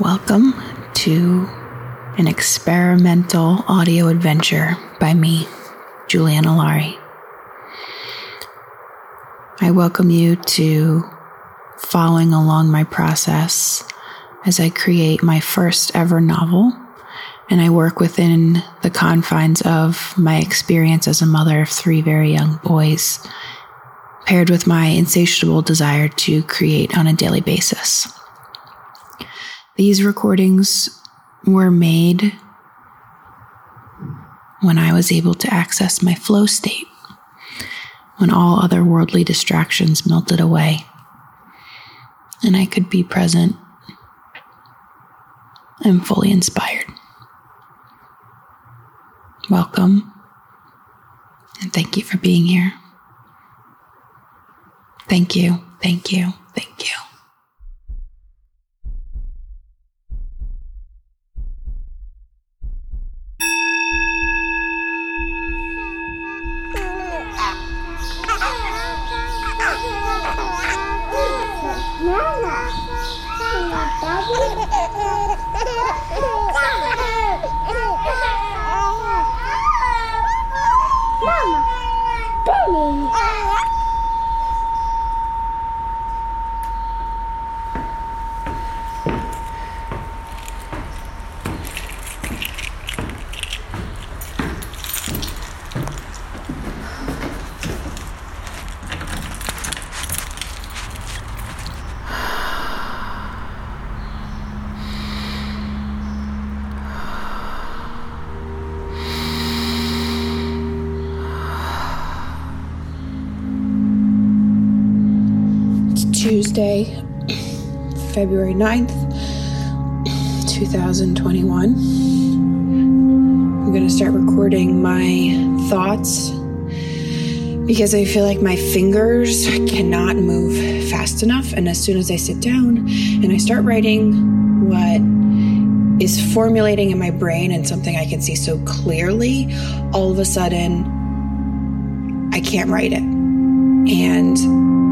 Welcome to an experimental audio adventure by me, Juliana Lari. I welcome you to following along my process as I create my first ever novel, and I work within the confines of my experience as a mother of three very young boys, paired with my insatiable desire to create on a daily basis. These recordings were made when I was able to access my flow state, when all other worldly distractions melted away, and I could be present and fully inspired. Welcome, and thank you for being here. Thank you, thank you, thank you. Tuesday, February 9th, 2021. I'm going to start recording my thoughts because I feel like my fingers cannot move fast enough. And as soon as I sit down and I start writing what is formulating in my brain and something I can see so clearly, all of a sudden I can't write it and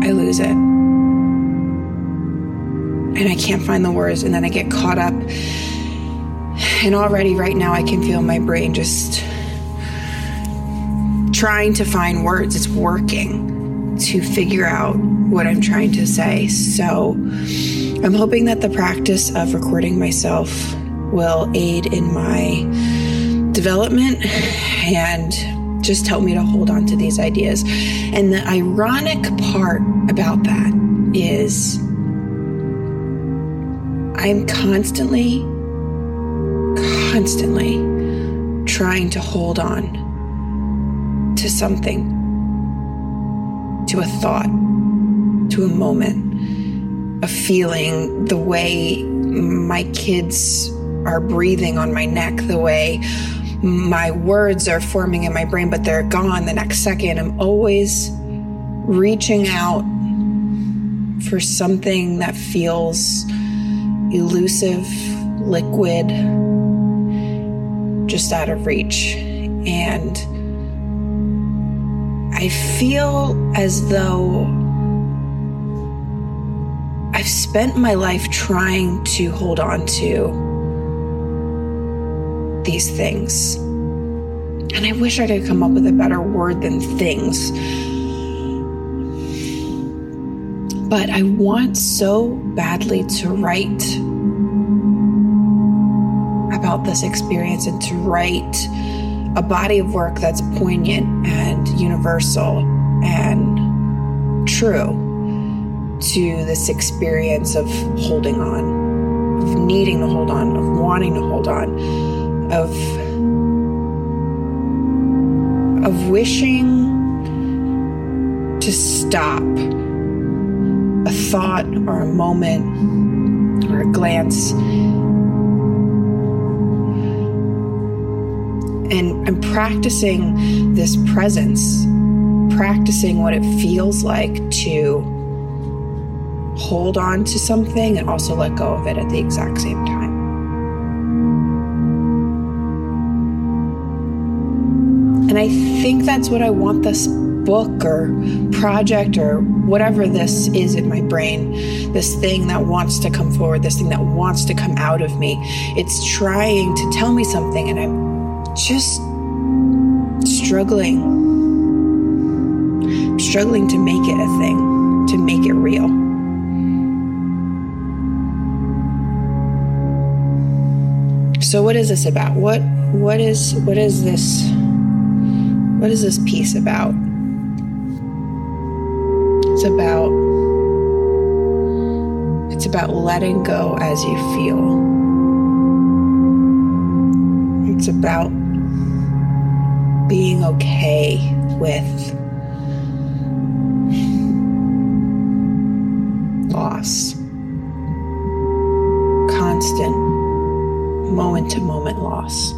I lose it and I can't find the words, and then I get caught up. And already, right now, I can feel my brain just trying to find words. It's working to figure out what I'm trying to say. So I'm hoping that the practice of recording myself will aid in my development and just help me to hold on to these ideas. And the ironic part about that is I'm constantly, constantly trying to hold on to something, to a thought, to a moment, a feeling, the way my kids are breathing on my neck, the way my words are forming in my brain, but they're gone the next second. I'm always reaching out for something that feels elusive, liquid, just out of reach. And I feel as though I've spent my life trying to hold on to these things. And I wish I could come up with a better word than things. But I want so badly to write about this experience and to write a body of work that's poignant and universal and true to this experience of holding on, of needing to hold on, of wanting to hold on, of of wishing to stop thought or a moment or a glance. And I'm practicing this presence, practicing what it feels like to hold on to something and also let go of it at the exact same time. And I think that's what I want this book or project or whatever this is in my brain, this thing that wants to come forward, this thing that wants to come out of me. It's trying to tell me something, and I'm just struggling. I'm struggling to make it a thing, to make it real. So what is this about? What what is what is this what is this piece about? It's about it's about letting go as you feel. It's about being okay with loss. Constant moment to moment loss.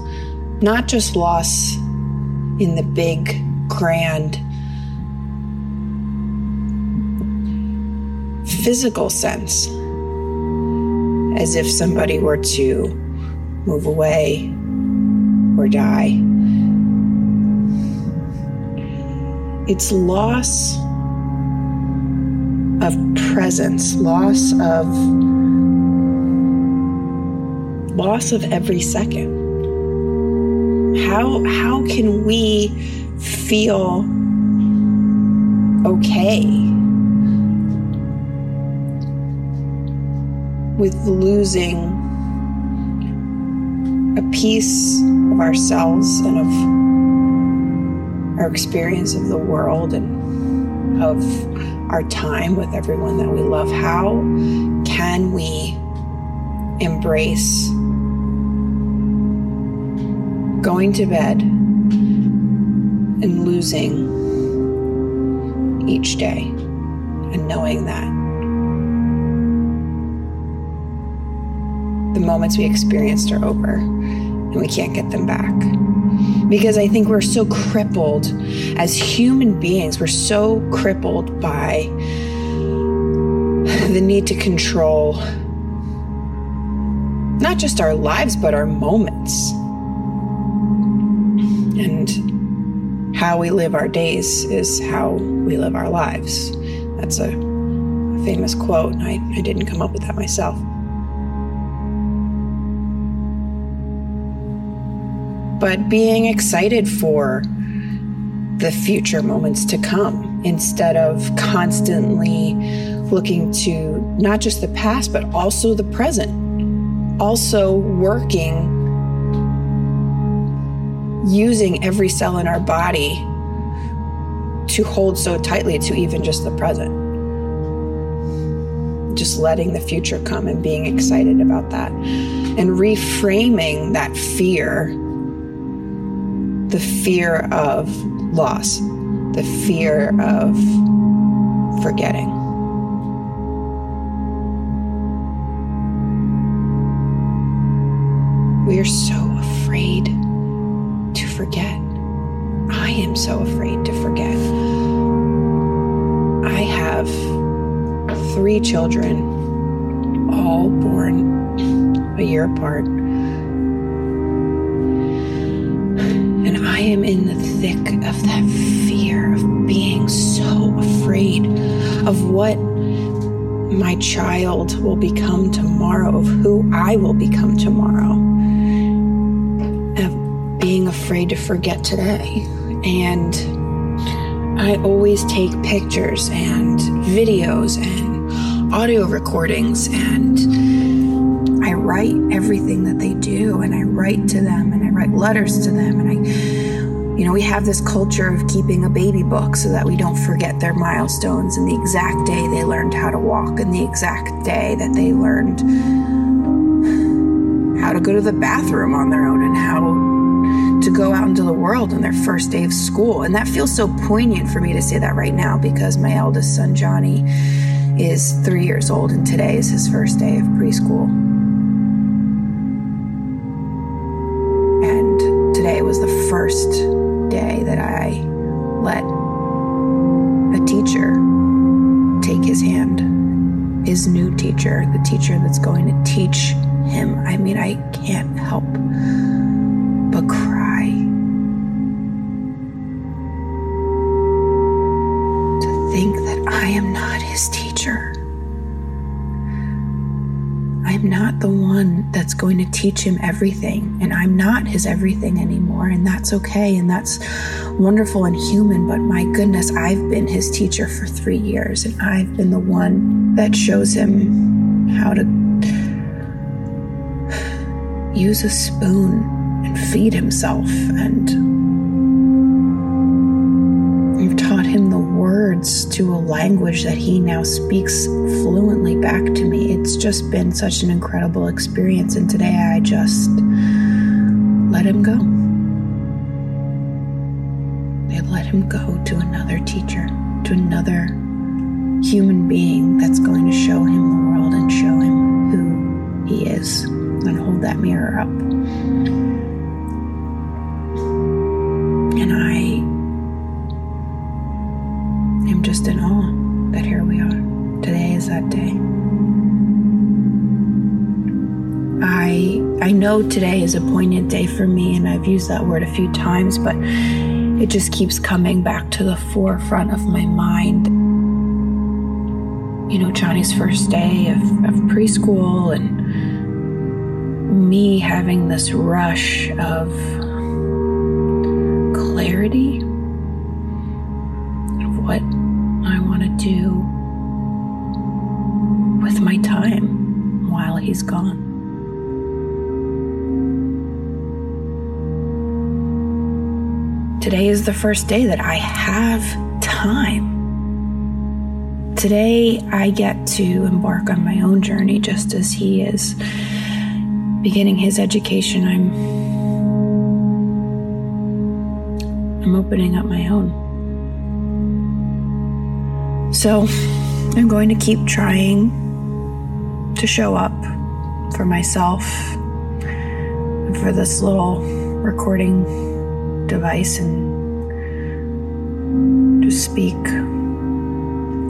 Not just loss in the big, grand, physical sense, as if somebody were to move away or die. It's loss of presence, loss of loss of every second. How how can we feel okay with losing a piece of ourselves and of our experience of the world and of our time with everyone that we love? How can we embrace going to bed and losing each day and knowing that the moments we experienced are over and we can't get them back. Because I think we're so crippled as human beings, we're so crippled by the need to control not just our lives, but our moments. And how we live our days is how we live our lives. That's a, famous quote, and I, I didn't come up with that myself. But being excited for the future moments to come instead of constantly looking to not just the past, but also the present. Also working using every cell in our body to hold so tightly to even just the present. Just letting the future come and being excited about that. And reframing that fear the fear of loss, the fear of forgetting. We are so afraid to forget. I am so afraid to forget. I have three children, all born a year apart. Am in the thick of that fear of being so afraid of what my child will become tomorrow, of who I will become tomorrow of being afraid to forget today. And I always take pictures and videos and audio recordings and I write everything that they do and I write to them and I write letters to them and I you know, we have this culture of keeping a baby book so that we don't forget their milestones and the exact day they learned how to walk and the exact day that they learned how to go to the bathroom on their own and how to go out into the world on their first day of school. And that feels so poignant for me to say that right now because my eldest son, Johnny, is three years old, and today is his first day of preschool. And today was the first teacher, the teacher that's going to teach him. I mean, I can't help but cry To think that I am not his teacher. I'm not the one that's going to teach him everything, and I'm not his everything anymore, and that's okay, and that's wonderful and human. But my goodness, I've been his teacher for three years, and I've been the one that shows him how to use a spoon and feed himself and I've taught him the words to a language that he now speaks fluently back to me. It's just been such an incredible experience. And today I just let him go. they let him go to another teacher, to another human being that's going to show him the world and show him who he is and hold that mirror up. And I am just in awe that here we are. Today is that day. I I know today is a poignant day for me and I've used that word a few times, but it just keeps coming back to the forefront of my mind. You know, Johnny's first day of, of preschool and me having this rush of clarity of what I want to do with my time while he's gone. Today is the first day that I have time. Today, I get to embark on my own journey just as he is beginning his education. I'm I'm opening up my own. So, I'm going to keep trying to show up for myself and for this little recording device and to speak.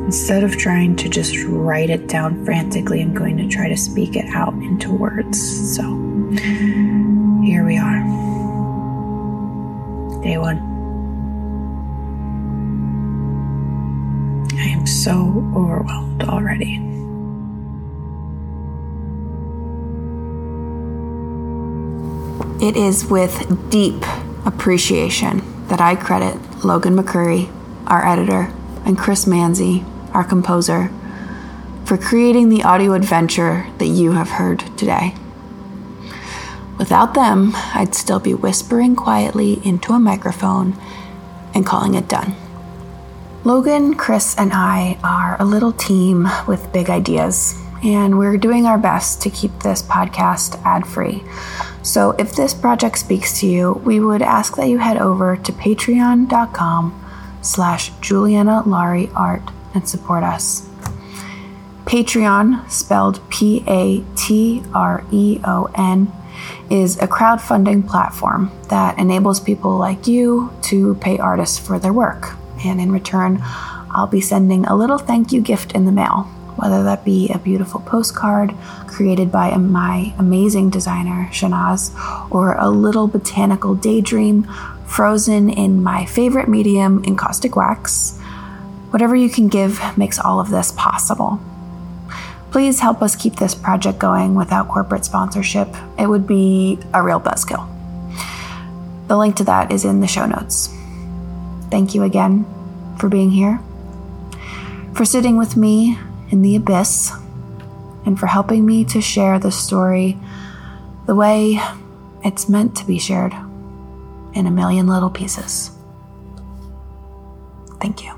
Instead of trying to just write it down frantically, I'm going to try to speak it out into words. So here we are. Day one. I am so overwhelmed already. It is with deep appreciation that I credit Logan McCurry, our editor, and Chris Manzi, our composer, for creating the audio adventure that you have heard today. Without them, I'd still be whispering quietly into a microphone and calling it done. Logan, Chris, and I are a little team with big ideas, and we're doing our best to keep this podcast ad free. So if this project speaks to you, we would ask that you head over to patreon.com slash Juliana Laurie Art and support us. Patreon, spelled P A T R E O N, is a crowdfunding platform that enables people like you to pay artists for their work. And in return, I'll be sending a little thank you gift in the mail, whether that be a beautiful postcard created by my amazing designer, Shanaz, or a little botanical daydream frozen in my favorite medium, encaustic wax. Whatever you can give makes all of this possible. Please help us keep this project going without corporate sponsorship. It would be a real buzzkill. The link to that is in the show notes. Thank you again for being here, for sitting with me in the abyss, and for helping me to share the story the way it's meant to be shared in a million little pieces. Thank you.